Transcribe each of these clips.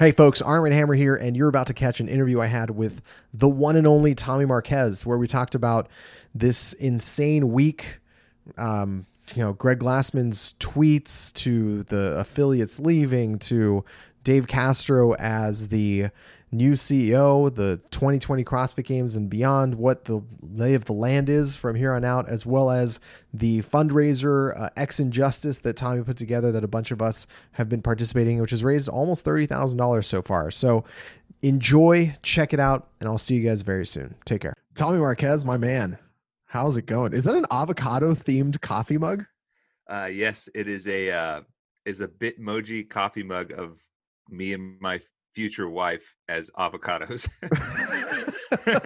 Hey folks, Armen Hammer here, and you're about to catch an interview I had with the one and only Tommy Marquez, where we talked about this insane week. Um, you know, Greg Glassman's tweets to the affiliates leaving to Dave Castro as the new CEO, the 2020 CrossFit Games and beyond, what the lay of the land is from here on out, as well as the fundraiser uh, X Injustice that Tommy put together that a bunch of us have been participating in, which has raised almost $30,000 so far. So enjoy, check it out, and I'll see you guys very soon. Take care. Tommy Marquez, my man. How's it going? Is that an avocado themed coffee mug? Uh, yes, it is a uh, is a Bitmoji coffee mug of me and my future wife as avocados.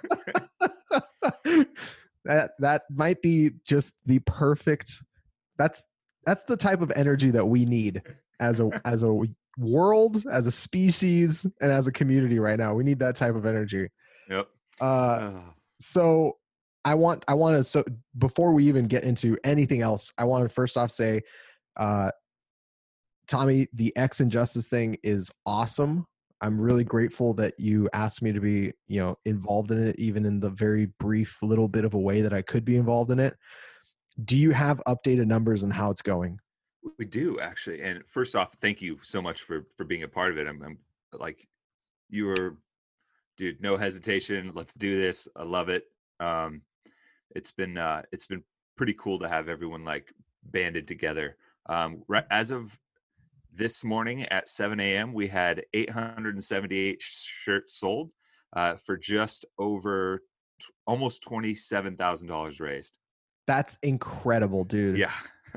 that that might be just the perfect that's that's the type of energy that we need as a as a world, as a species, and as a community right now. We need that type of energy. Yep. Uh, so I want I want to so before we even get into anything else, I want to first off say, uh, Tommy, the X Injustice thing is awesome. I'm really grateful that you asked me to be, you know, involved in it, even in the very brief little bit of a way that I could be involved in it. Do you have updated numbers and how it's going? We do actually. And first off, thank you so much for for being a part of it. I'm, I'm like, you were, dude, no hesitation. Let's do this. I love it. Um, it's been uh, it's been pretty cool to have everyone like banded together. Um, right as of this morning at 7 a.m., we had 878 shirts sold uh, for just over t- almost $27,000 raised. That's incredible, dude. Yeah.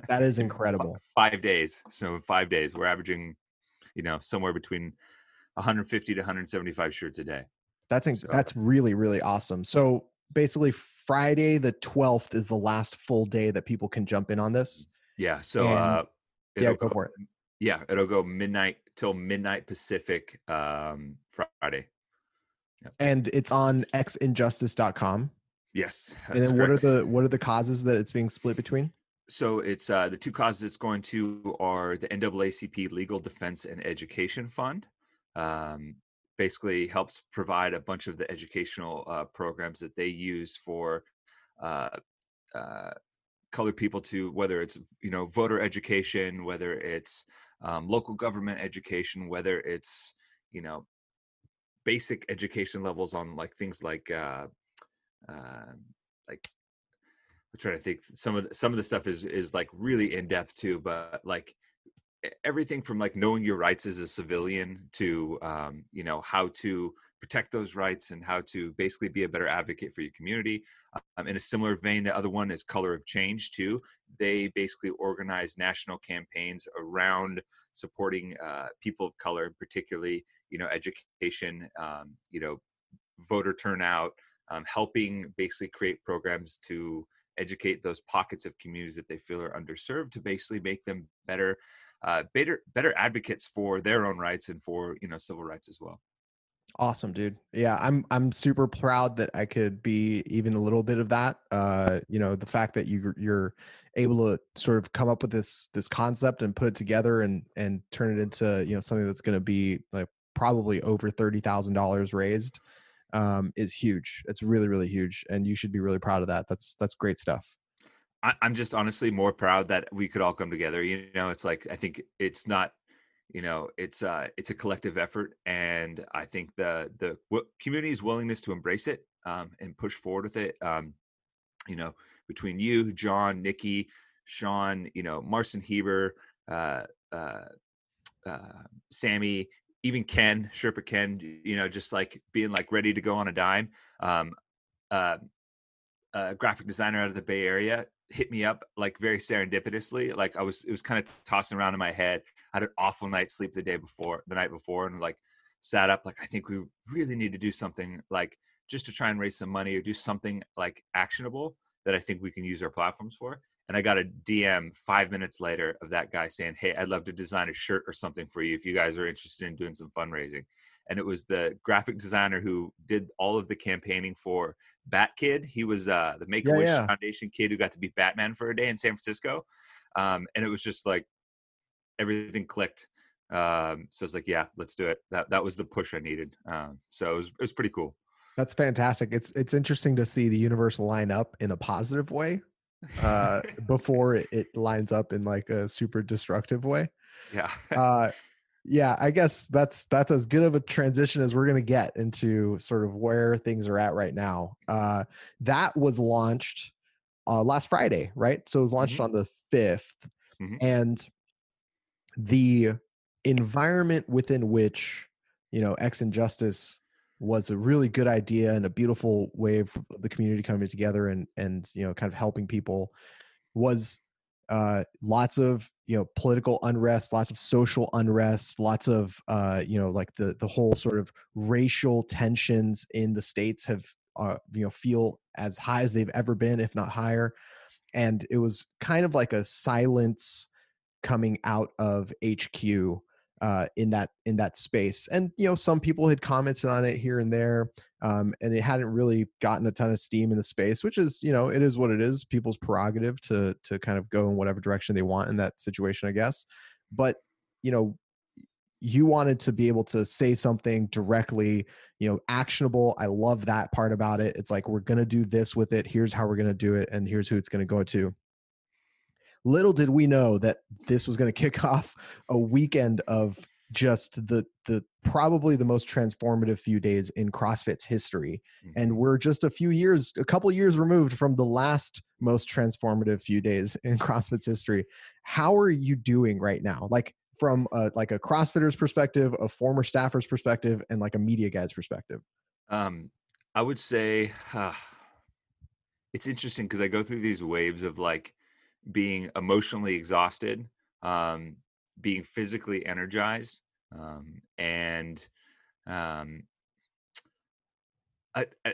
That is incredible. five days. So in five days, we're averaging, you know, somewhere between 150 to 175 shirts a day. That's inc- so, that's really really awesome. So basically, Friday the 12th is the last full day that people can jump in on this. Yeah. So and, uh, yeah, go for it. Yeah, it'll go midnight till midnight Pacific um, Friday. Yep. And it's on xinjustice.com. Yes. And then correct. what are the what are the causes that it's being split between? So it's uh, the two causes it's going to are the NAACP Legal Defense and Education Fund. Um, basically helps provide a bunch of the educational uh, programs that they use for uh, uh, colored people to whether it's you know voter education, whether it's um, local government education, whether it's you know basic education levels on like things like uh, uh, like I'm trying to think some of the, some of the stuff is is like really in depth too, but like everything from like knowing your rights as a civilian to um, you know how to protect those rights and how to basically be a better advocate for your community. Um, in a similar vein, the other one is Color of Change too. They basically organize national campaigns around supporting uh, people of color, particularly you know education, um, you know voter turnout, um, helping basically create programs to educate those pockets of communities that they feel are underserved to basically make them better uh, better better advocates for their own rights and for you know civil rights as well Awesome, dude. Yeah, I'm I'm super proud that I could be even a little bit of that. Uh, you know, the fact that you you're able to sort of come up with this this concept and put it together and and turn it into you know something that's going to be like probably over thirty thousand dollars raised um, is huge. It's really really huge, and you should be really proud of that. That's that's great stuff. I, I'm just honestly more proud that we could all come together. You know, it's like I think it's not you know it's uh it's a collective effort and i think the the community's willingness to embrace it um, and push forward with it um, you know between you john nikki sean you know marcin heber uh, uh, uh, sammy even ken sherpa ken you know just like being like ready to go on a dime um, uh, a graphic designer out of the bay area hit me up like very serendipitously like i was it was kind of tossing around in my head had an awful night's sleep the day before, the night before, and like sat up like I think we really need to do something like just to try and raise some money or do something like actionable that I think we can use our platforms for. And I got a DM five minutes later of that guy saying, Hey, I'd love to design a shirt or something for you if you guys are interested in doing some fundraising. And it was the graphic designer who did all of the campaigning for Bat Kid. He was uh, the Make a Wish yeah, yeah. Foundation kid who got to be Batman for a day in San Francisco. Um, and it was just like everything clicked. Um, so it's like, yeah, let's do it. That that was the push I needed. Um, so it was it was pretty cool. That's fantastic. It's it's interesting to see the universe line up in a positive way uh, before it, it, lines up in like a super destructive way. Yeah. uh, yeah, I guess that's that's as good of a transition as we're gonna get into sort of where things are at right now. Uh, that was launched uh, last Friday, right? So it was launched mm-hmm. on the 5th mm-hmm. and the environment within which you know X and Justice was a really good idea and a beautiful way of the community coming together and and you know kind of helping people was uh, lots of you know political unrest lots of social unrest lots of uh, you know like the the whole sort of racial tensions in the states have uh, you know feel as high as they've ever been if not higher. And it was kind of like a silence coming out of hq uh, in that in that space. And you know, some people had commented on it here and there, um, and it hadn't really gotten a ton of steam in the space, which is you know, it is what it is. People's prerogative to to kind of go in whatever direction they want in that situation, I guess. But you know, you wanted to be able to say something directly, you know, actionable. I love that part about it. It's like we're gonna do this with it. Here's how we're gonna do it, and here's who it's gonna go to little did we know that this was going to kick off a weekend of just the the probably the most transformative few days in CrossFit's history. Mm-hmm. And we're just a few years, a couple years removed from the last most transformative few days in CrossFit's history. How are you doing right now? Like from a, like a CrossFitter's perspective, a former staffer's perspective, and like a media guy's perspective? Um, I would say uh, it's interesting because I go through these waves of like being emotionally exhausted, um, being physically energized, um, and um, I, I,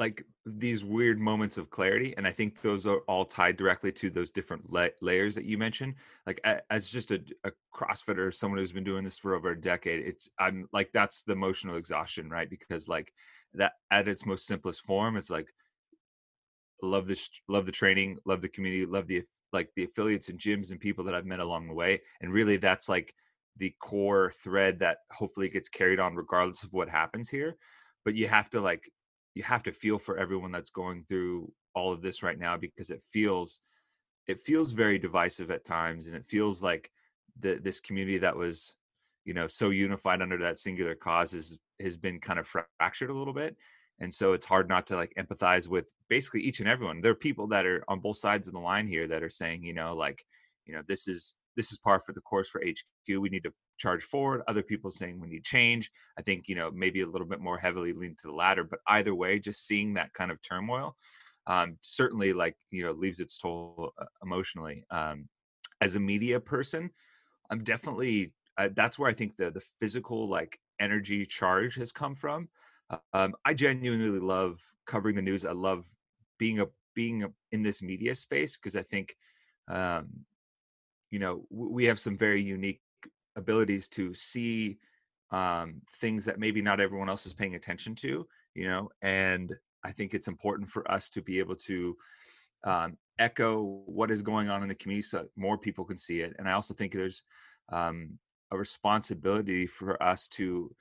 like these weird moments of clarity. And I think those are all tied directly to those different la- layers that you mentioned. Like as just a, a CrossFitter, someone who's been doing this for over a decade, it's I'm like that's the emotional exhaustion, right? Because like that at its most simplest form, it's like love this love the training love the community love the like the affiliates and gyms and people that I've met along the way. And really that's like the core thread that hopefully gets carried on regardless of what happens here. But you have to like you have to feel for everyone that's going through all of this right now because it feels it feels very divisive at times and it feels like the this community that was you know so unified under that singular cause is, has been kind of fractured a little bit and so it's hard not to like empathize with basically each and everyone. There are people that are on both sides of the line here that are saying you know like you know this is this is par for the course for hq we need to charge forward. Other people saying we need change. I think you know maybe a little bit more heavily lean to the latter but either way just seeing that kind of turmoil um, certainly like you know leaves its toll uh, emotionally. Um, as a media person i'm definitely uh, that's where i think the the physical like energy charge has come from um, I genuinely love covering the news. I love being a being a, in this media space because I think, um, you know, we have some very unique abilities to see um, things that maybe not everyone else is paying attention to. You know, and I think it's important for us to be able to um, echo what is going on in the community so more people can see it. And I also think there's um, a responsibility for us to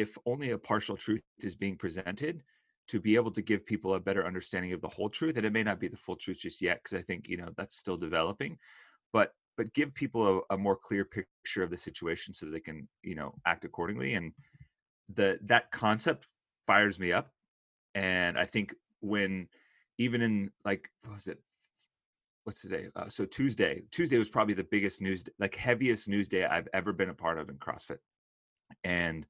if only a partial truth is being presented to be able to give people a better understanding of the whole truth and it may not be the full truth just yet because i think you know that's still developing but but give people a, a, more clear picture of the situation so they can you know act accordingly and the that concept fires me up and i think when even in like what was it what's today uh, so tuesday tuesday was probably the biggest news like heaviest news day i've ever been a part of in crossfit and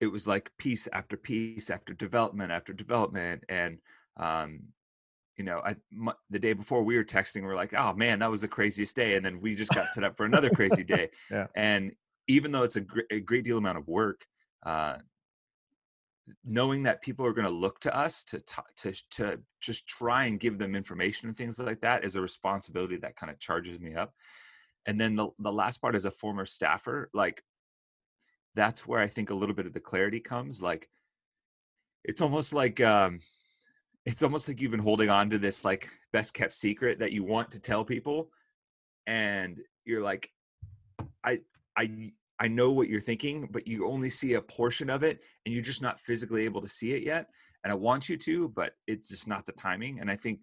it was like piece after piece after development after development and um you know I, the day before we were texting we are like oh man that was the craziest day and then we just got set up for another crazy day yeah. and even though it's a, gr- a great deal amount of work uh knowing that people are going to look to us to, to to just try and give them information and things like that is a responsibility that kind of charges me up and then the, the last part as a former staffer like that's where I think a little bit of the clarity comes. Like it's almost like um it's almost like you've been holding on to this like best kept secret that you want to tell people and you're like I I I know what you're thinking, but you only see a portion of it and you're just not physically able to see it yet. And I want you to, but it's just not the timing. And I think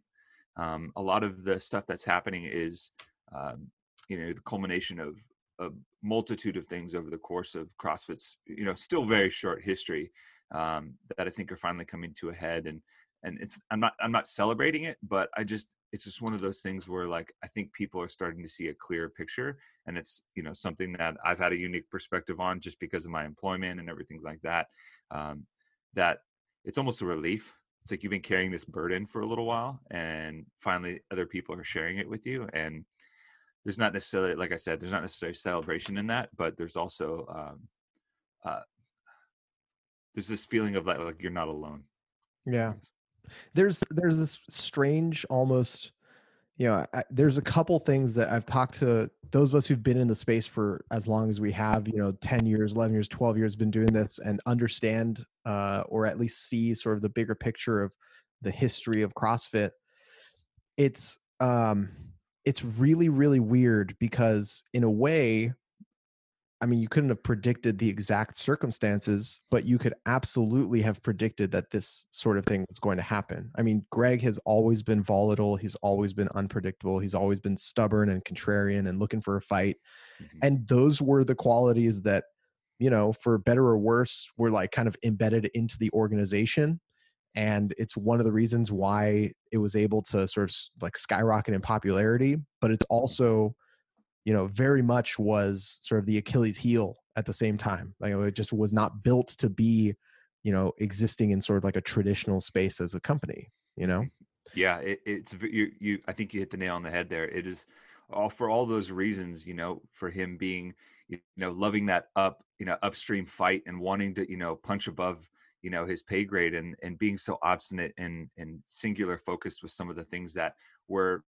um, a lot of the stuff that's happening is, um, you know, the culmination of a multitude of things over the course of CrossFit's, you know, still very short history um, that I think are finally coming to a head. And and it's I'm not I'm not celebrating it, but I just it's just one of those things where like I think people are starting to see a clear picture, and it's you know something that I've had a unique perspective on just because of my employment and everything like that. Um, that it's almost a relief. It's like you've been carrying this burden for a little while, and finally other people are sharing it with you, and there's not necessarily like i said there's not necessarily celebration in that but there's also um uh there's this feeling of like, like you're not alone yeah. there's there's this strange almost you know I, there's a couple things that i've talked to those of us who've been in the space for as long as we have you know 10 years 11 years 12 years been doing this and understand uh, or at least see sort of the bigger picture of the history of crossfit it's um it's really really weird because in a way I mean, you couldn't have predicted the exact circumstances, but you could absolutely have predicted that this sort of thing was going to happen. I mean, Greg has always been volatile. He's always been unpredictable. He's always been stubborn and contrarian and looking for a fight. Mm-hmm. And those were the qualities that, you know, for better or worse, were like kind of embedded into the organization and it's one of the reasons why it was able to sort of like skyrocket in popularity but it's mm-hmm. also you know very much was sort of the achilles heel at the same time like it just was not built to be you know existing in sort of like a traditional space as a company you know? Yeah it, it's you, you i think you hit the nail on the head there it is all for all those reasons you know for him being you know loving that up you know upstream fight and wanting to you know punch above you know his pay grade and and being so obstinate and and singular focused with some of the things that were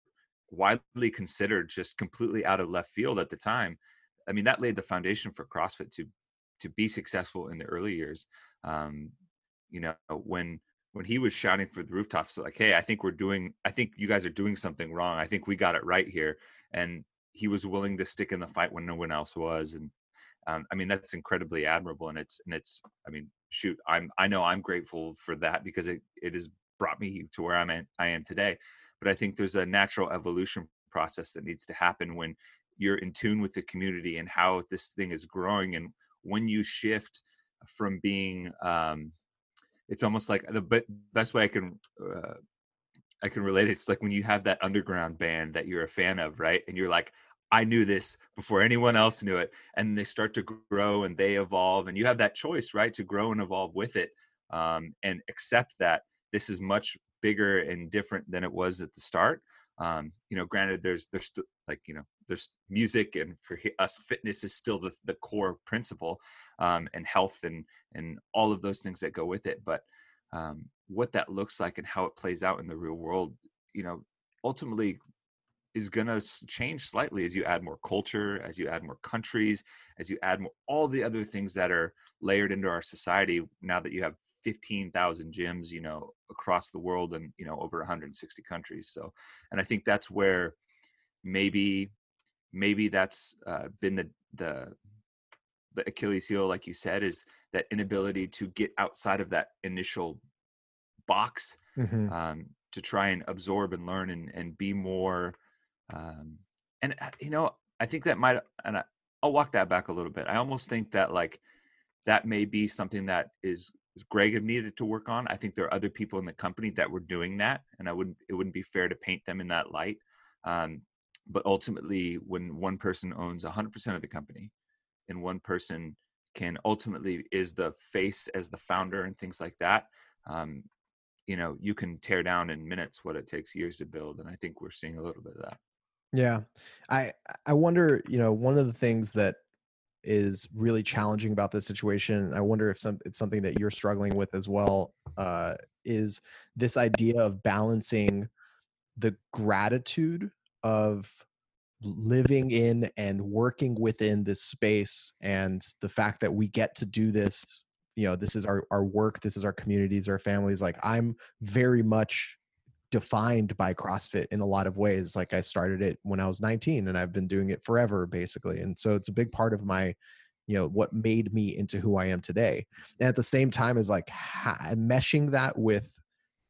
widely considered just completely out of left field at the time i mean that laid the foundation for crossfit to to be successful in the early years. Um you know when when he was shouting for the rooftops like hey i think we're doing i think you guys are doing something wrong. I think we got it right here. And he was willing to stick in the fight when no one else was and um, i mean that's incredibly admirable and it's and it's i mean shoot i'm i know i'm grateful for that because it it has brought me to where i'm at, i am today but i think there's a natural evolution process that needs to happen when you're in tune with the community and how this thing is growing and when you shift from being um it's almost like the best way i can uh, I can relate it. It's like when you have that underground band that you're a fan of, right? And you're like, I knew this before anyone else knew it. And they start to grow and they evolve. And you have that choice, right, to grow and evolve with it um, and accept that this is much bigger and different than it was at the start. Um, you know, granted, there's there's st- like you know there's music, and for us, fitness is still the the core principle, um, and health and and all of those things that go with it. But um, what that looks like and how it plays out in the real world, you know, ultimately is going to change slightly as you add more culture, as you add more countries, as you add more all the other things that are layered into our society. Now that you have 15,000 gyms, you know, across the world and you know over 160 countries. So, and I think that's where maybe maybe that's uh, been the the the Achilles heel, like you said, is that inability to get outside of that initial box mm-hmm. um, to try and absorb and learn and, and be more um, and uh, you know, I think that might, and I, I'll walk that back a little bit. I almost think that like that may be something that is Greg have needed to work on. I think there are other people in the company that were doing that, and I wouldn't it wouldn't be fair to paint them in that light. Um, but ultimately, when one person owns 100% of the company, and one person can ultimately is the face as the founder and things like that, um, you know, you can tear down in minutes what it takes years to build, and I think we're seeing a little bit of that. Yeah. I I wonder, you know, one of the things that is really challenging about this situation, I wonder if some it's something that you're struggling with as well, uh, is this idea of balancing the gratitude of living in and working within this space and the fact that we get to do this you know this is our our work this is our communities our families like i'm very much defined by CrossFit in a lot of ways. Like I started it when I was 19 and I've been doing it forever basically. And so it's a big part of my, you know, what made me into who I am today. And at the same time as like ha- meshing that with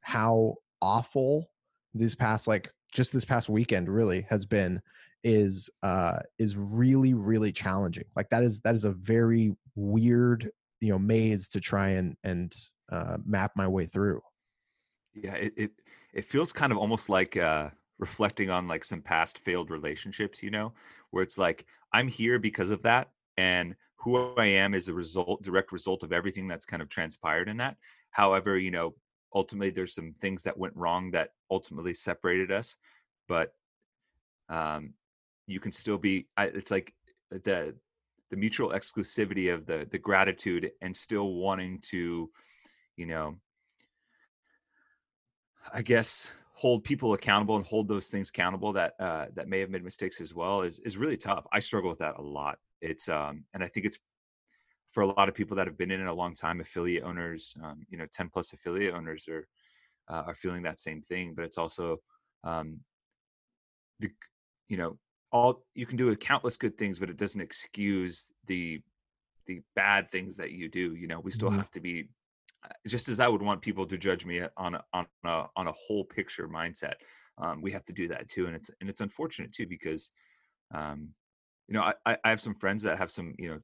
how awful this past like just this past weekend really has been is uh is really really challenging like that is that is a very weird you know maze to try and and uh map my way through yeah it it, it feels kind of almost like uh reflecting on like some past failed relationships you know where it's like i'm here because of that and who i am is a result direct result of everything that's kind of transpired in that. However you know ultimately there's some things that went wrong that ultimately separated us but um you can still be it's like the the mutual exclusivity of the the gratitude and still wanting to you know i guess hold people accountable and hold those things accountable that uh that may have made mistakes as well is is really tough. I struggle with that a lot. It's um and i think it's for a lot of people that have been in it a long time affiliate owners um, you know 10 plus affiliate owners are uh, are feeling that same thing but it's also um the you know all you can do a countless good things but it doesn't excuse the the bad things that you do you know? We still mm-hmm. have to be just as i would want people to judge me on a, on a, on a whole picture mindset um, we have to do that too and it's and it's unfortunate too because um, you know I, I have some friends that have some you know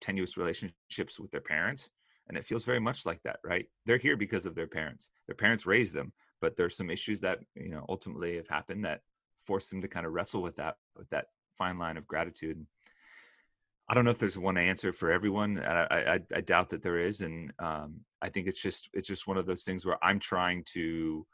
tenuous relationships with their parents and it feels very much like that right they're here because of their parents their parents raised them but there's some issues that you know ultimately have happened that force them to kind of wrestle with that with that fine line of gratitude. I don't know if there's one answer for everyone. I, I, I doubt that there is, and um, I think it's just it's just one of those things where I'm trying to,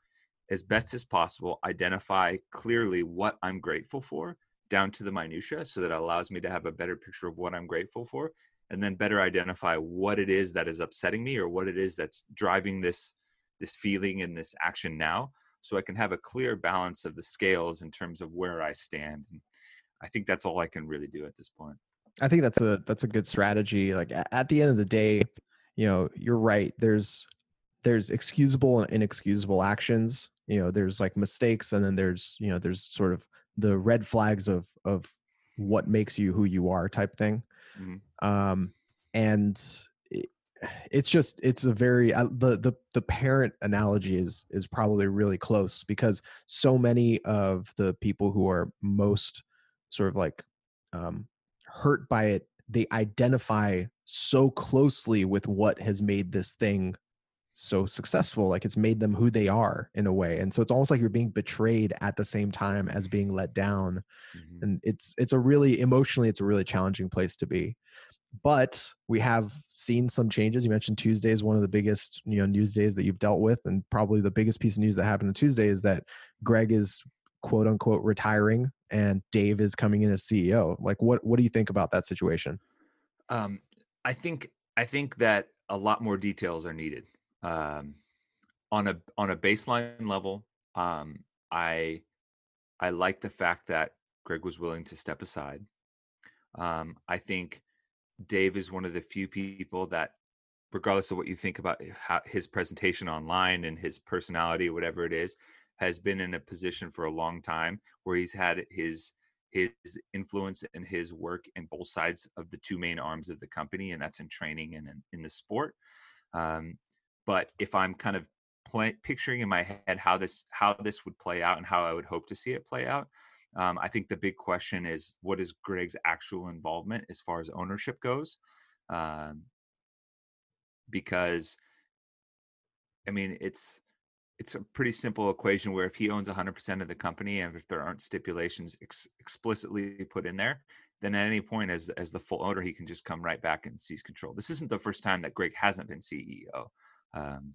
as best as possible, identify clearly what I'm grateful for down to the minutia, so that it allows me to have a better picture of what I'm grateful for, and then better identify what it is that is upsetting me or what it is that's driving this this feeling and this action now, so I can have a clear balance of the scales in terms of where I stand. And I think that's all I can really do at this point. I think that's a that's a good strategy. Like at the end of the day, you know, you're right. There's there's excusable and inexcusable actions. You know, there's like mistakes, and then there's you know there's sort of the red flags of of what makes you who you are type thing. Mm-hmm. Um, and it's just it's a very uh, the the the parent analogy is is probably really close because so many of the people who are most sort of like um, hurt by it they identify so closely with what has made this thing so successful like it's made them who they are in a way and so it's almost like you're being betrayed at the same time as being let down mm-hmm. and it's it's a really emotionally it's a really challenging place to be but we have seen some changes. You mentioned Tuesday is one of the biggest you know news days that you've dealt with, and probably the biggest piece of news that happened on Tuesday is that Greg is quote unquote retiring and Dave is coming in as CEO. Like, what what do you think about that situation? Um, I think I think that a lot more details are needed. Um, on a on a baseline level, um, I I like the fact that Greg was willing to step aside. Um, I think Dave is one of the few people that, regardless of what you think about his presentation online and his personality, whatever it is, has been in a position for a long time where he's had his his influence and his work in both sides of the two main arms of the company, and that's in training and in, in the sport. Um, but if I'm kind of play, picturing in my head how this how this would play out and how I would hope to see it play out, um, I think the big question is what is Greg's actual involvement as far as ownership goes? Um, because, I mean, it's it's a pretty simple equation where if he owns 100% of the company and if there aren't stipulations ex- explicitly put in there, then at any point as as the full owner, he can just come right back and seize control. This isn't the first time that Greg hasn't been CEO. Um,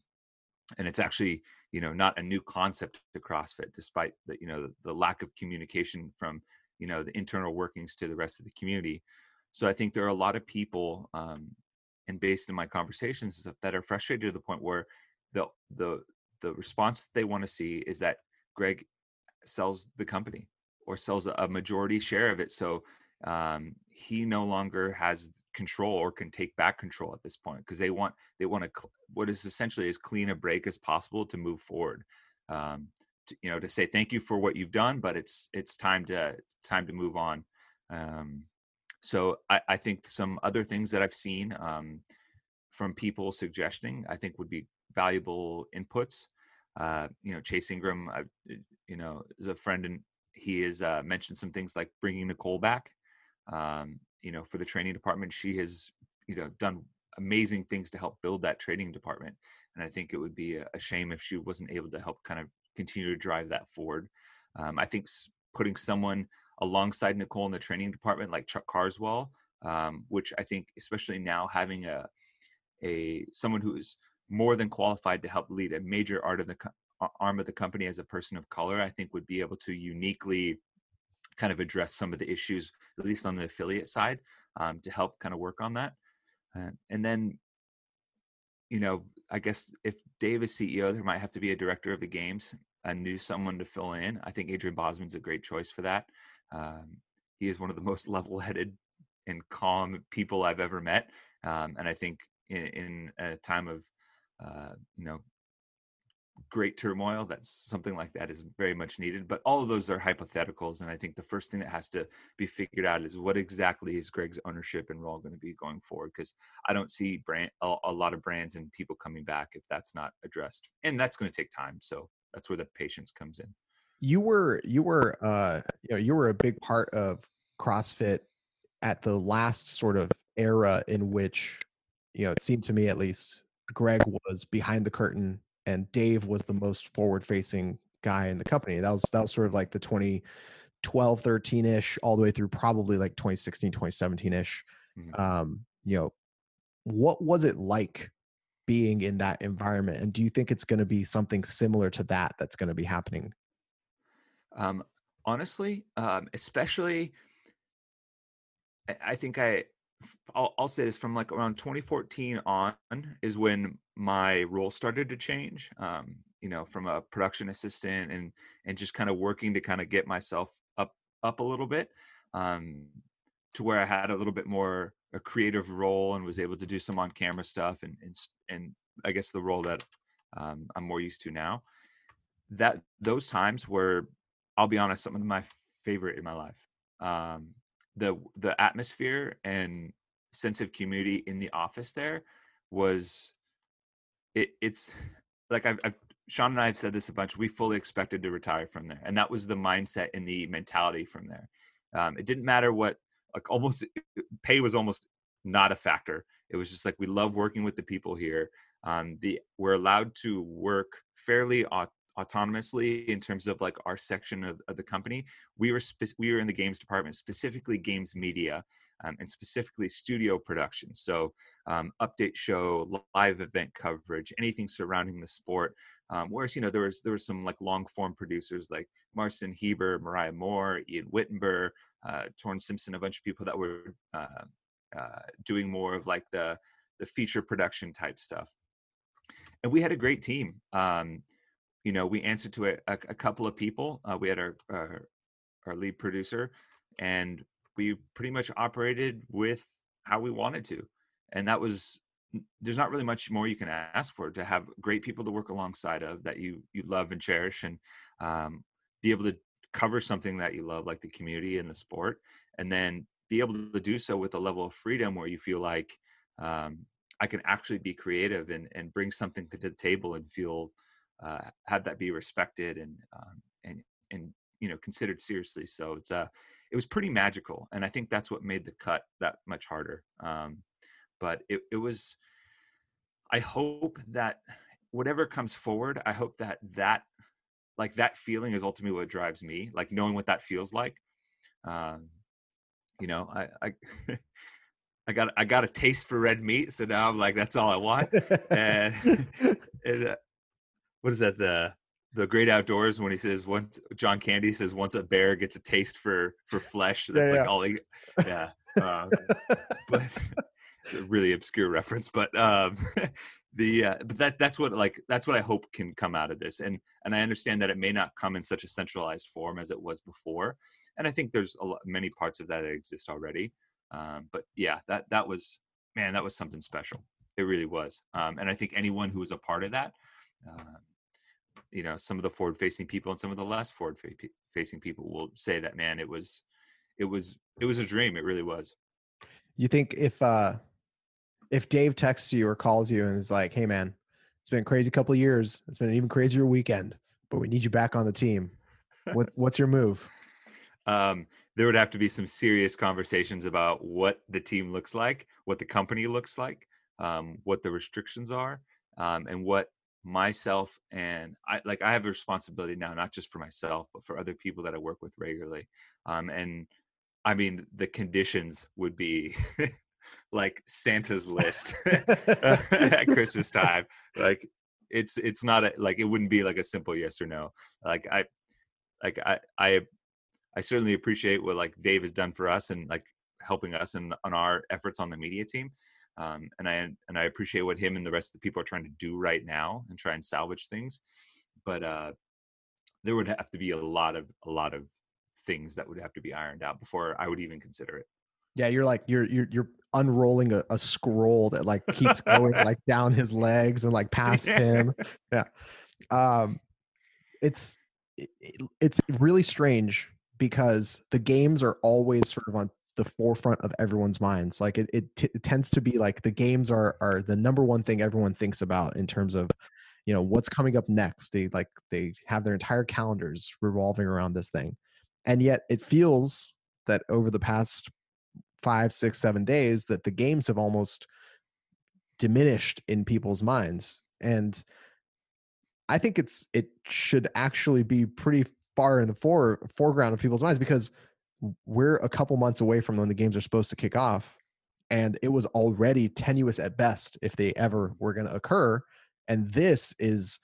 and it's actually you know not a new concept to crossfit despite the you know the, the, lack of communication from you know the internal workings to the rest of the community so i think there are a lot of people um, and based in my conversations that are frustrated to the point where the the the response they want to see is that greg sells the company or sells a majority share of it so um, he no longer has control or can take back control at this point because they want they want to cl- what is essentially as clean a break as possible to move forward. Um, to, you know to say thank you for what you've done but it's it's time to it's time to move on um, so I, I think some other things that i've seen um, from people suggesting i think would be valuable inputs. Uh, you know chase ingraham I, you know is a friend and he has uh, mentioned some things like bringing nicole back. Um, you know for the training department she has you know done amazing things to help build that training department. And i think it would be a, shame if she wasn't able to help kind of continue to drive that forward. Um, i think putting someone alongside nicole in the training department like chuck carswell um, which i think especially now having a a someone who is more than qualified to help lead a major art of the arm of the company as a person of color i think would be able to uniquely kind of address some of the issues at least on the affiliate side um, to help kind of work on that. Uh, and then you know i guess if dave is ceo there might have to be a director of the games and new someone to fill in. I think adrian bozman's a great choice for that. Um, he is one of the most level-headed and calm people i've ever met. Um, and i think in, in, a time of uh, you know great turmoil that's something like that is very much needed but all of those are hypotheticals and i think the first thing that has to be figured out is what exactly is greg's ownership and role going to be going forward because i don't see brand a, a, lot of brands and people coming back if that's not addressed and that's going to take time so that's where the patience comes in. You were you were uh you know you were a big part of crossfit at the last sort of era in which you know it seemed to me at least greg was behind the curtain and Dave was the most forward facing guy in the company. That was that was sort of like the 2012, 13 ish, all the way through probably like 2016, 2017 ish. Mm-hmm. Um, you know, what was it like being in that environment? And do you think it's going to be something similar to that that's going to be happening? Um, honestly, um, especially, I think I I'll, I'll say this from like around 2014 on is when my role started to change. Um, you know, from a production assistant and and just kind of working to kind of get myself up up a little bit um, to where I had a little bit more a creative role and was able to do some on camera stuff and and and I guess the role that um, I'm more used to now. That those times were, I'll be honest, some of my favorite in my life. Um, the the atmosphere and sense of community in the office there was it, it's like I've, I've Sean and I have said this a bunch. We fully expected to retire from there, and that was the mindset and the mentality from there. Um, it didn't matter what, like almost pay was almost not a factor. It was just like we love working with the people here. Um, the we're allowed to work fairly autonomously in terms of like our section of, of the company. We were spe- we were in the games department specifically games media um, and specifically studio production. So um, update show live event coverage anything surrounding the sport um, whereas you know there was there was some like long form producers like marcin heber mariah moore ian Wittenberg, uh, torn simpson a bunch of people that were uh, uh, doing more of like the the feature production type stuff. And we had a great team. Um, you know, we answered to a, a, a couple of people. Uh, we had our, our, our lead producer, and we pretty much operated with how we wanted to, and that was. There's not really much more you can ask for to have great people to work alongside of that you you love and cherish, and um, be able to cover something that you love, like the community and the sport, and then be able to do so with a level of freedom where you feel like um, I can actually be creative and, and bring something to the table and feel uh, have that be respected and um, and and you know considered seriously. So it's uh it was pretty magical, and I think that's what made the cut that much harder. Um, but it it was. I hope that whatever comes forward, I hope that that like that feeling is ultimately what drives me. Like knowing what that feels like. Um, you know, I I. I got I got a taste for red meat, so now I'm like, that's all I want. and, and uh, what is that the the great outdoors when he says once John Candy says once a bear gets a taste for for flesh that's yeah, like yeah. all he yeah um, but it's a really obscure reference but um the uh, but that that's what like that's what I hope can come out of this and and I understand that it may not come in such a centralized form as it was before and I think there's a lot, many parts of that that exist already um but yeah that that was man that was something special it really was um and I think anyone who was a part of that uh, you know some of the forward facing people and some of the less forward facing people will say that man it was it was it was a dream it really was. You think if uh if dave texts you or calls you and is like hey man it's been a crazy couple years it's been an even crazier weekend but we need you back on the team what what's your move? Um there would have to be some serious conversations about what the team looks like what the company looks like um, what the restrictions are um, and what myself and I like I have a responsibility now, not just for myself, but for other people that I work with regularly. Um, and I mean, the conditions would be like Santa's list at Christmas time. Like it's it's not a, like it wouldn't be like a simple yes or no. Like I like I I I certainly appreciate what like Dave has done for us and like helping us and on our efforts on the media team um, and I and I appreciate what him and the rest of the people are trying to do right now and try and salvage things. But uh, there would have to be a lot of a lot of things that would have to be ironed out before I would even consider it. Yeah, you're like you're you're you're unrolling a, a scroll that like keeps going like down his legs and like past yeah. him. Yeah, um, it's it, it's really strange because the games are always sort of on the forefront of everyone's minds. Like it, it, t- it, tends to be like the games are are the number one thing everyone thinks about in terms of, you know, what's coming up next. They like they have their entire calendars revolving around this thing, and yet it feels that over the past five, six, seven days that the games have almost diminished in people's minds, and I think it's it should actually be pretty far in the fore, foreground of people's minds because we're a couple months away from when the games are supposed to kick off and it was already tenuous at best if they ever were going to occur and this is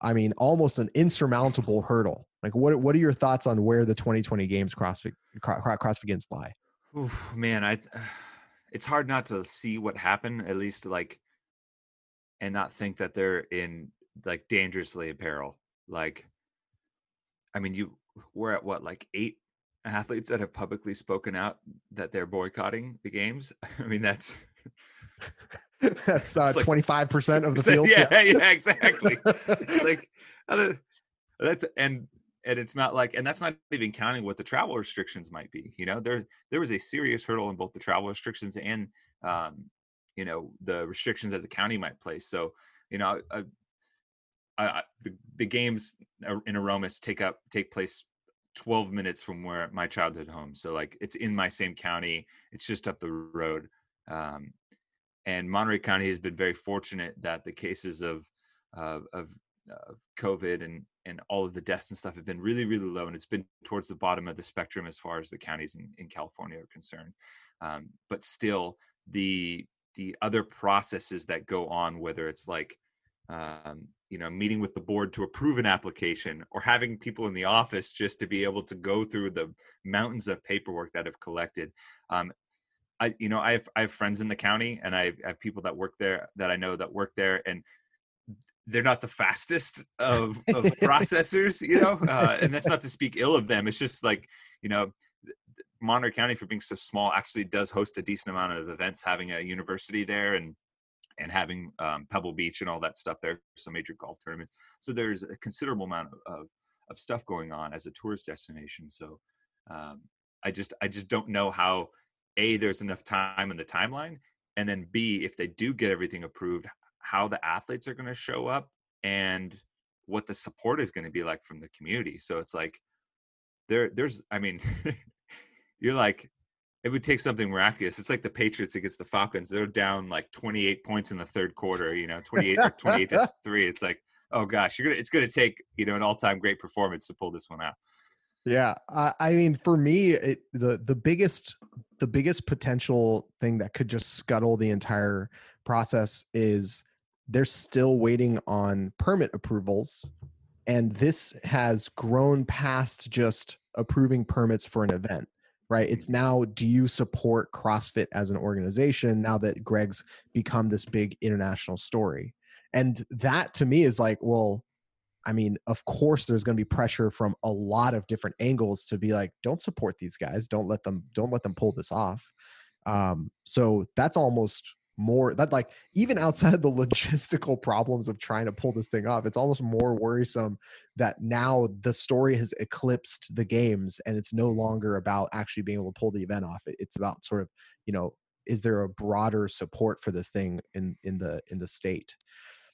i mean almost an insurmountable hurdle. Like what what are your thoughts on where the 2020 games crossfit crossfit games lie? Ooh, man i it's hard not to see what happened at least like and not think that they're in like dangerously in peril. Like i mean you we're at what like eight athletes that have publicly spoken out that they're boycotting the games. I mean, that's that's uh, twenty five percent of the field. Yeah, yeah, yeah exactly. it's like that's and and it's not like and that's not even counting what the travel restrictions might be. You know, there there was a serious hurdle in both the travel restrictions and um, you know the restrictions that the county might place. So you know. I, I, the, the games in Aromas take up take place 12 minutes from where my childhood home. So like it's in my same county. It's just up the road. Um, and Monterey County has been very fortunate that the cases of of, of COVID and and all of the deaths and stuff have been really really low, and it's been towards the bottom of the spectrum as far as the counties in, in California are concerned. Um, but still, the the other processes that go on, whether it's like um, you know meeting with the board to approve an application or having people in the office just to be able to go through the mountains of paperwork that have collected. Um, i you know i have i have friends in the county and i have people that work there that i know that work there and they're not the fastest of, of processors you know uh, and that's not to speak ill of them. It's just like you know Monterey County, for being so small, actually does host a decent amount of events, having a university there and and having um, Pebble Beach and all that stuff there, some major golf tournaments. So there's a considerable amount of, of, of stuff going on as a tourist destination. So um, I just I just don't know how a there's enough time in the timeline, and then b if they do get everything approved, how the athletes are going to show up and what the support is going to be like from the community. So it's like there there's I mean you're like it would take something miraculous. It's like the Patriots against the Falcons. They're down like 28 points in the third quarter, you know, 28 or 28 to 3. It's like, oh gosh, you're gonna it's gonna take, you know, an all-time great performance to pull this one out. Yeah. Uh, I mean, for me, it, the the biggest the biggest potential thing that could just scuttle the entire process is they're still waiting on permit approvals. And this has grown past just approving permits for an event right? It's now, do you support CrossFit as an organization now that Greg's become this big international story? And that to me is like, well, I mean, of course, there's going to be pressure from a lot of different angles to be like, don't support these guys. Don't let them, don't let them pull this off. Um, so that's almost more that like even outside of the logistical problems of trying to pull this thing off it's almost more worrisome that now the story has eclipsed the games and it's no longer about actually being able to pull the event off it's about sort of you know is there a broader support for this thing in in the in the state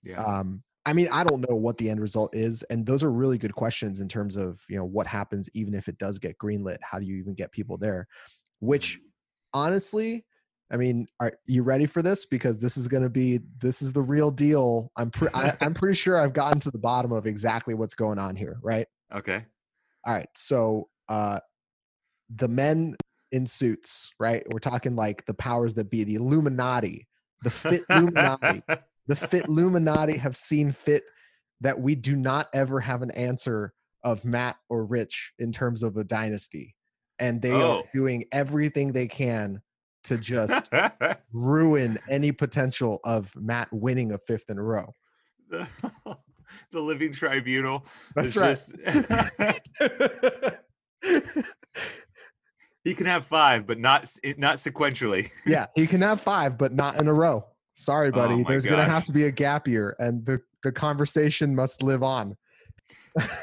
yeah. um i mean i don't know what the end result is and those are really good questions in terms of you know what happens even if it does get greenlit how do you even get people there which mm-hmm. honestly I mean, are you ready for this? Because this is going to be this is the real deal. I'm pre- I, I'm pretty sure I've gotten to the bottom of exactly what's going on here. Right? Okay. All right. So, uh, the men in suits, right? We're talking like the powers that be, the Illuminati, the fit Illuminati, the fit Illuminati have seen fit that we do not ever have an answer of Matt or Rich in terms of a dynasty, and they oh. are doing everything they can to just ruin any potential of Matt winning a fifth in a row. The, the living tribunal. That's right. Just, he can have five, but not not sequentially. yeah, he can have five, but not in a row. Sorry, oh buddy. Oh There's going to have to be a gap year, and the the conversation must live on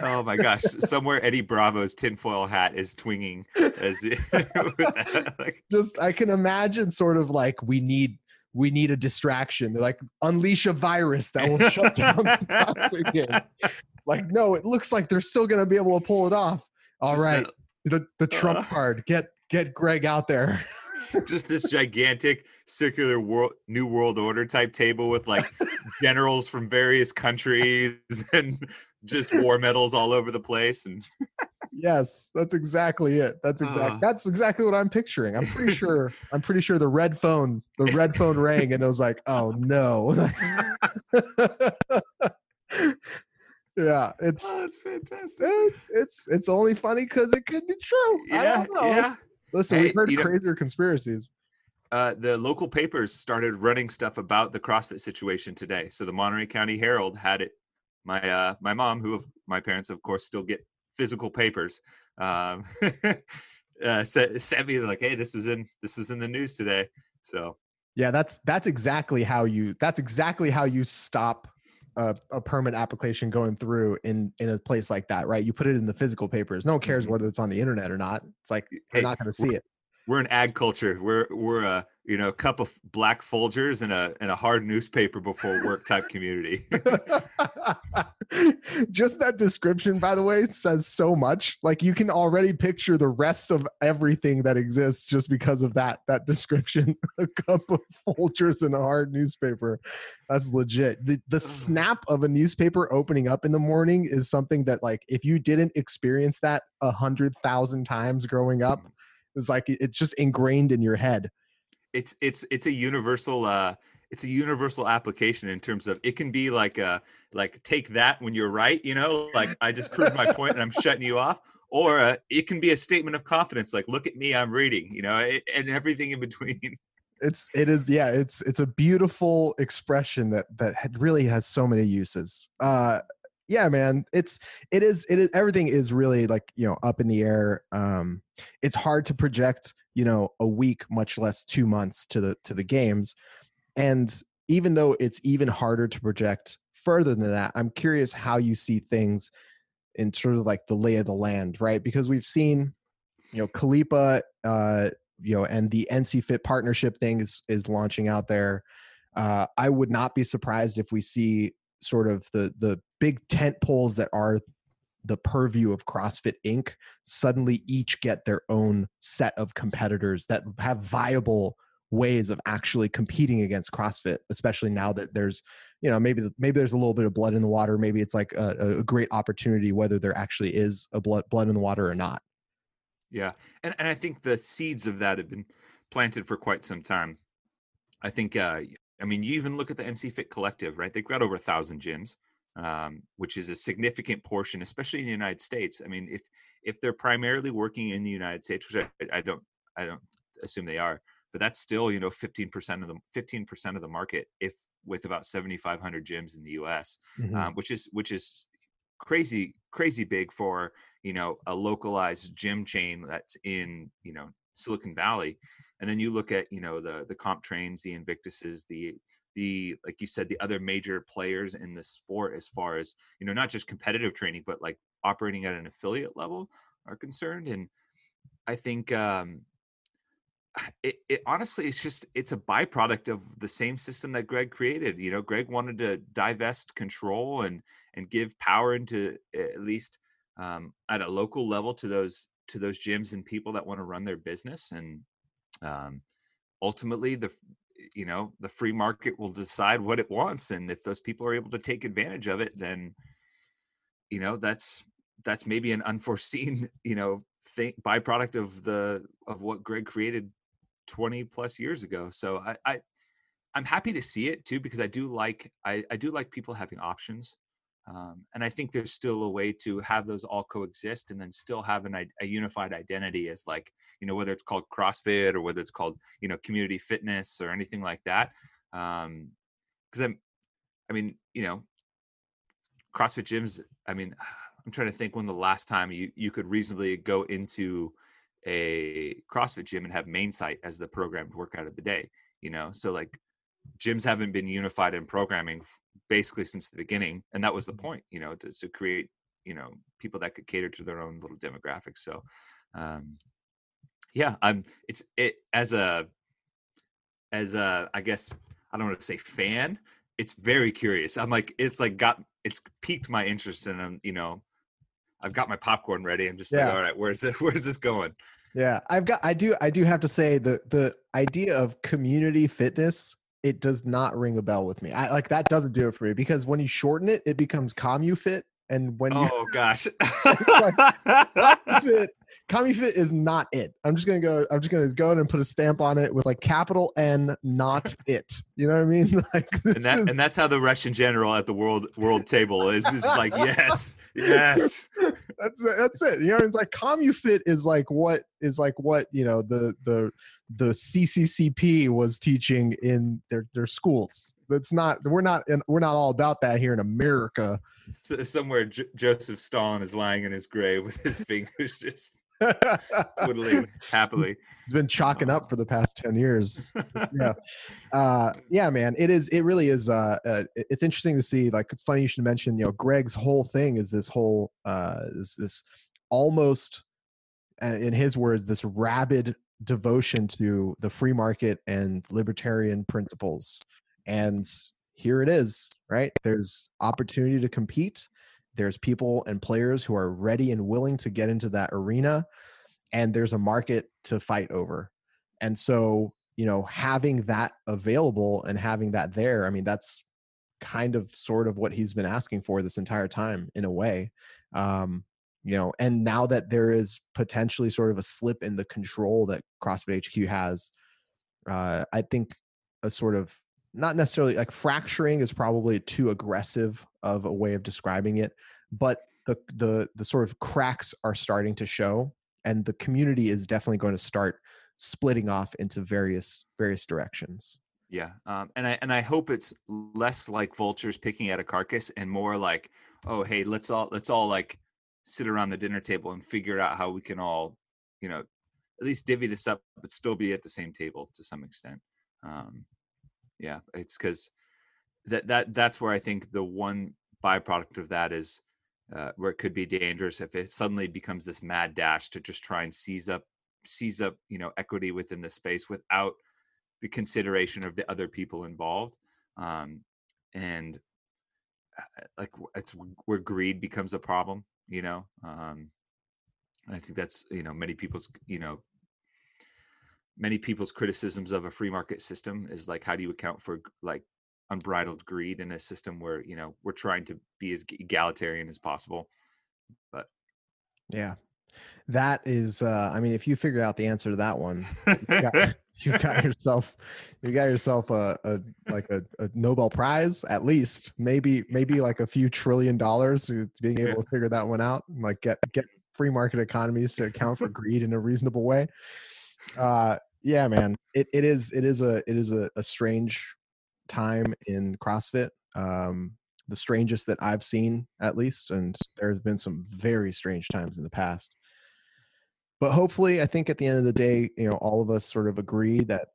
oh my gosh! Somewhere Eddie Bravo's tinfoil hat is twinging as like, just I can imagine sort of like we need we need a distraction. They're like unleash a virus that will shut down the game. Like no, it looks like they're still going to be able to pull it off. All just right, the the Trump uh, card. Get get Greg out there. just this gigantic circular world new world order type table with like generals from various countries and just war medals all over the place and yes that's exactly it. That's exactly uh. that's exactly what i'm picturing. I'm pretty sure i'm pretty sure the red phone the red phone rang and it was like oh no. Yeah it's oh, that's fantastic. it's it's only funny because it could be true. Yeah yeah. Listen hey, we've heard crazier know, conspiracies. Uh, the local papers started running stuff about the CrossFit situation today. So the Monterey County Herald had it my uh, my mom, who my parents of course still get physical papers, um, uh, sent, sent me like, hey, this is in this is in the news today. So yeah, that's that's exactly how you that's exactly how you stop a, a, permit application going through in in a place like that, right? You put it in the physical papers. No one cares mm-hmm. whether it's on the internet or not. It's like you're not going to see it. We're an ag culture. We're we're a you know, a cup of black Folgers and a and a hard newspaper before work type community. Just that description, by the way, says so much. Like you can already picture the rest of everything that exists just because of that that description. a cup of Folgers and a hard newspaper. That's legit. The the snap of a newspaper opening up in the morning is something that like if you didn't experience that a hundred thousand times growing up, mm. it's like it's just ingrained in your head it's it's it's a universal uh it's a universal application in terms of it can be like uh like take that when you're right you know like i just proved my point and i'm shutting you off or uh, it can be a statement of confidence like look at me i'm reading you know it, and everything in between. It's it is yeah it's it's a beautiful expression that that really has so many uses. Uh yeah man it's it is it is everything is really like you know up in the air um it's hard to project you know a week much less two months to the to the games. And even though it's even harder to project further than that i'm curious how you see things in sort of like the lay of the land right? Because we've seen you know Khalipa uh you know and the nc fit partnership thing is is launching out there. Uh i would not be surprised if we see sort of the the big tent poles that are the purview of CrossFit Inc. suddenly each get their own set of competitors that have viable ways of actually competing against CrossFit, especially now that there's, you know, maybe maybe there's a little bit of blood in the water. Maybe it's like a, a great opportunity, whether there actually is a blood blood in the water or not. Yeah, and and I think the seeds of that have been planted for quite some time. I think, uh, I mean, you even look at the NC Fit Collective, right? They've got over a thousand gyms um, which is a significant portion, especially in the United States. I mean, if if they're primarily working in the United States, which I, I don't I don't assume they are, but that's still you know 15% of the 15% of the market if with about 7,500 gyms in the U.S., mm-hmm. um, which is which is crazy crazy big for you know a localized gym chain that's in you know Silicon Valley. and then you look at you know the the comp trains the invictuses the the like you said the other major players in the sport as far as you know not just competitive training but like operating at an affiliate level are concerned and i think um it, it honestly it's just it's a byproduct of the same system that greg created you know greg wanted to divest control and and give power into at least um, at a local level to those to those gyms and people that want to run their business and um, ultimately the you know the free market will decide what it wants and if those people are able to take advantage of it then you know that's that's maybe an unforeseen you know thing byproduct of the of what greg created 20 plus years ago. So i i i'm happy to see it too because i do like i i do like people having options um, and I think there's still a way to have those all coexist and then still have an, a unified identity as like, you know, whether it's called CrossFit or whether it's called, you know, community fitness or anything like that. Um, cause I'm, I mean, you know, CrossFit gyms, I mean, I'm trying to think when the last time you, you could reasonably go into a CrossFit gym and have main site as the programmed workout of the day, you know? So like gyms haven't been unified in programming basically since the beginning and that was the mm-hmm. point you know to, to create you know people that could cater to their own little demographics so um yeah i'm it's it as a as a i guess i don't want to say fan it's very curious i'm like it's like got it's piqued my interest and i'm you know i've got my popcorn ready i'm just yeah. like all right where's it where's this going yeah i've got i do i do have to say the the idea of community fitness it does not ring a bell with me. I like that doesn't do it for me because when you shorten it, it becomes CommuFit. And when you, oh gosh, like, CommuFit is not it. I'm just gonna go. I'm just gonna go in and put a stamp on it with like capital N, not it. You know what I mean? Like, and that is... and that's how the Russian general at the world world table is. Is like yes, yes. That's that's it. You know, it's like CommuFit is like what is like what you know the the the CCCP was teaching in their their schools. That's not we're not in, we're not all about that here in America. So somewhere J- Joseph Stalin is lying in his grave with his fingers just twiddling happily. it's been chalking up for the past 10 years. yeah. Uh, yeah, man, it is, it really is, uh, uh, it's interesting to see, like, it's funny you should mention, you know, Greg's whole thing is this whole, uh, this, this almost, in his words, this rabid devotion to the free market and libertarian principles. And here it is, right? There's opportunity to compete. There's people and players who are ready and willing to get into that arena. And there's a market to fight over. And so, you know, having that available and having that there, I mean, that's kind of sort of what he's been asking for this entire time in a way. Um, you know and now that there is potentially sort of a slip in the control that crossfit hq has uh, i think a sort of not necessarily like fracturing is probably too aggressive of a way of describing it but the the the sort of cracks are starting to show and the community is definitely going to start splitting off into various various directions yeah um, and i and i hope it's less like vultures picking at a carcass and more like oh hey let's all let's all like sit around the dinner table and figure out how we can all, you know, at least divvy this up, but still be at the same table to some extent. Um, yeah, it's because that that that's where I think the one byproduct of that is uh, where it could be dangerous if it suddenly becomes this mad dash to just try and seize up seize up you know equity within the space without the consideration of the other people involved. Um, and uh, like it's where greed becomes a problem you know? Um i think that's you know many people's you know many people's criticisms of a free market system is like how do you account for like unbridled greed in a system where you know we're trying to be as egalitarian as possible but yeah. That is uh i mean if you figure out the answer to that one you got, you've got yourself you got yourself a, a like a, a, nobel prize at least maybe maybe like a few trillion dollars being able to figure that one out and like get get free market economies to account for greed in a reasonable way. Uh yeah man it, it is it is a it is a, a strange time in crossfit um the strangest that i've seen at least and there's been some very strange times in the past. But hopefully, I think at the end of the day, you know, all of us sort of agree that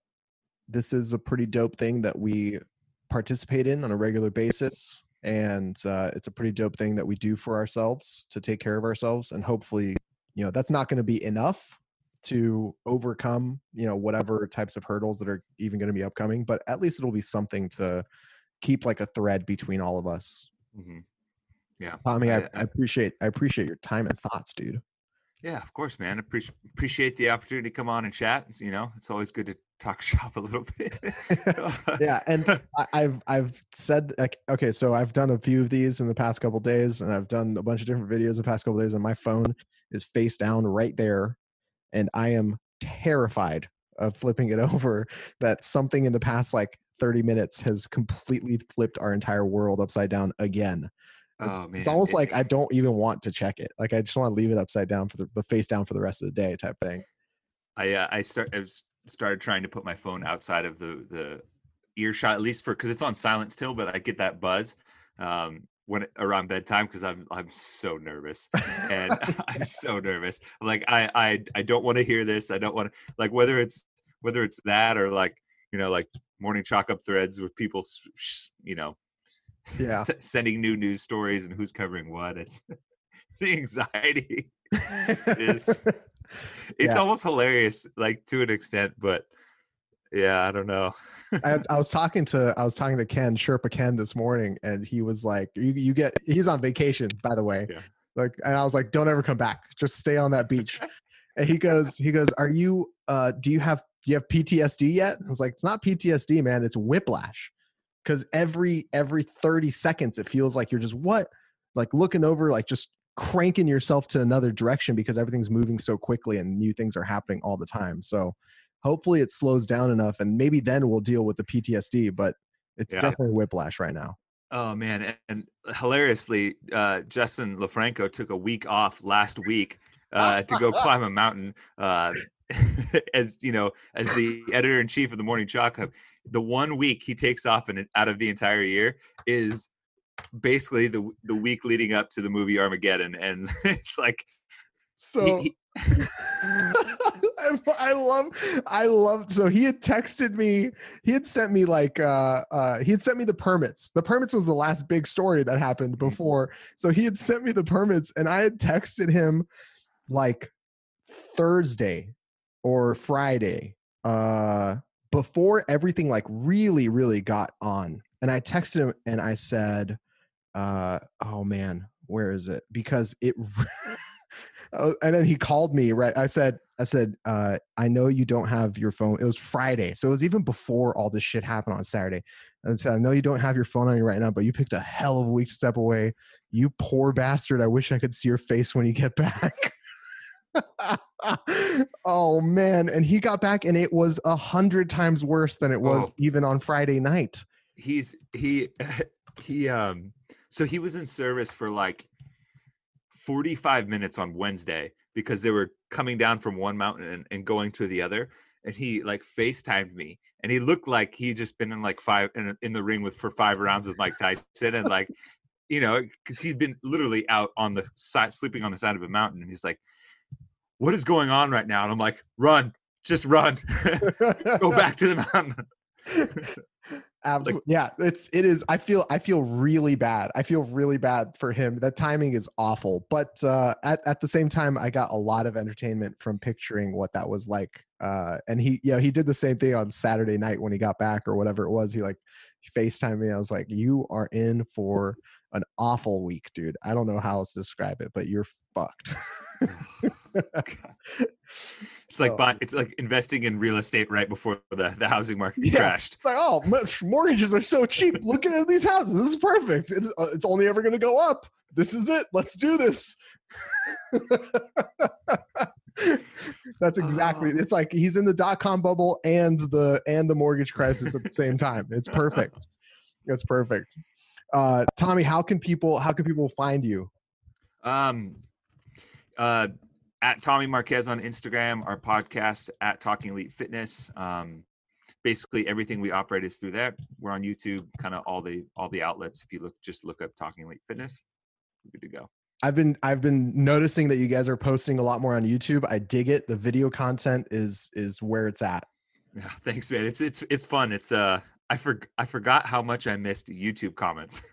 this is a pretty dope thing that we participate in on a regular basis and uh, it's a pretty dope thing that we do for ourselves to take care of ourselves and hopefully you know that's not going to be enough to overcome you know whatever types of hurdles that are even going to be upcoming but at least it'll be something to keep like a thread between all of us hmm Yeah. tommy I, I- I appreciate i appreciate your time and thoughts dude Yeah, of course, man. Appreciate appreciate the opportunity to come on and chat. It's, you know, it's always good to talk shop a little bit. yeah and i've i've said like okay so i've done a few of these in the past couple days and i've done a bunch of different videos the past couple days and my phone is face down right there and i am terrified of flipping it over that something in the past like 30 minutes has completely flipped our entire world upside down again. It's, oh man, it's almost it- like i don't even want to check it. Like i just want to leave it upside down for the, the face down for the rest of the day type thing. I uh, I start I was- started trying to put my phone outside of the the earshot at least for because it's on silent still, but I get that buzz. Um, when around bedtime because I'm I'm so nervous and I'm so nervous. Like I I I don't want to hear this. I don't want to like whether it's whether it's that or like you know like morning chalk up threads with people you know yeah s- sending new news stories and who's covering what. It's the anxiety. is- It's Yeah. almost hilarious, like to an extent, but yeah, I don't know. I, I was talking to I was talking to Ken Sherpa Ken this morning, and he was like, "You you get he's on vacation, by the way." Yeah. Like, and I was like, "Don't ever come back. Just stay on that beach." and he goes, he goes, "Are you? uh Do you have do you have PTSD yet?" I was like, "It's not PTSD, man. It's whiplash." Because every every thirty seconds, it feels like you're just what, like looking over, like just cranking yourself to another direction because everything's moving so quickly and new things are happening all the time. So hopefully it slows down enough and maybe then we'll deal with the PTSD, but it's Yeah. definitely whiplash right now. Oh man, and, and hilariously, uh, Justin LoFranco took a week off last week uh, to go climb a mountain. Uh, as you know, as the editor in chief of the Morning Chalk Up, the one week he takes off in, out of the entire year is basically the the week leading up to the movie Armageddon, and it's like So he- I, I love I love so he had texted me he had sent me like uh uh he had sent me the permits. The permits was the last big story that happened Mhm. before. So he had sent me the permits and I had texted him like Thursday or Friday uh before everything like really really got on. And I texted him and I said uh oh man where is it? Because it Oh, and then he called me right i said i said uh i know you don't have your phone. It was friday so it was even before all this shit happened on saturday. And I said i know you don't have your phone on you right now but you picked a hell of a week to step away. You poor bastard i wish i could see your face when you get back. Oh man and he got back and it was a hundred times worse than it was Oh. even on friday night. He's he he um so he was in service for like 45 minutes on wednesday because they were coming down from one mountain and, and going to the other and he like facetimed me and he looked like he'd just been in like five in, in the ring with for five rounds with mike tyson and like you know because he's been literally out on the side sleeping on the side of a mountain and he's like what is going on right now? And i'm like run just run go back to the mountain Absolutely. yeah, it's it is I feel I feel really bad. I feel really bad for him. That timing is awful. But uh at, at the same time I got a lot of entertainment from picturing what that was like. Uh and he yeah, he did the same thing on Saturday night when he got back or whatever it was. He like he FaceTimed me. I was like, "You are in for an awful week, dude. I don't know how else to describe it, but you're fucked." It's like So- buy, it's like investing in real estate right before the, the housing market Yeah. crashed. like, oh, mortgages are so cheap. Look at these houses. This is perfect. It's, uh, it's only ever going to go up. This is it. Let's do this. That's exactly. Oh. It's like he's in the dot com bubble and the and the mortgage crisis at the same time. It's perfect. It's perfect. Uh, Tommy, how can people how can people find you? Um, uh, at Tommy Marquez on Instagram, our podcast at Talking Elite Fitness. Um, basically everything we operate is through that. We're on YouTube, kind of all the all the outlets. If you look, just look up Talking Elite Fitness, we're good to go. I've been I've been noticing that you guys are posting a lot more on YouTube. I dig it. The video content is is where it's at. Yeah, thanks, man. It's it's it's fun. It's uh I for I forgot how much I missed YouTube comments.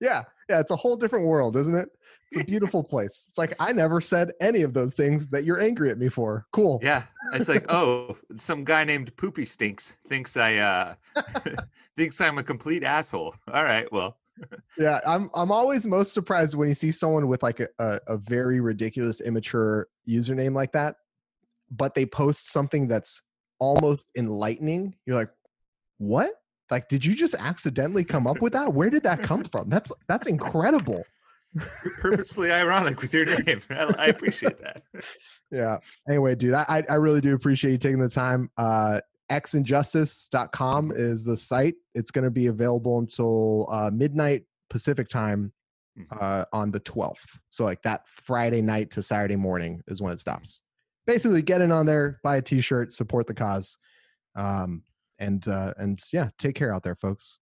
yeah, yeah, it's a whole different world, isn't it? It's a beautiful place. It's like I never said any of those things that you're angry at me for. Cool. Yeah, it's like oh, some guy named Poopy Stinks thinks I uh thinks I'm a complete asshole. All right, well. yeah, I'm I'm always most surprised when you see someone with like a, a, a very ridiculous, immature username like that, but they post something that's almost enlightening. You're like, what? Like, did you just accidentally come up with that? Where did that come from? That's that's incredible. Purposefully ironic with your name. I, I, appreciate that. Yeah. Anyway, dude, I I really do appreciate you taking the time. Uh xinjustice.com is the site. It's going to be available until uh, midnight Pacific time mm-hmm. uh, on the 12th. So like that Friday night to Saturday morning is when it stops basically get in on there, buy a t-shirt, support the cause. Um, and uh, and yeah, take care out there, folks.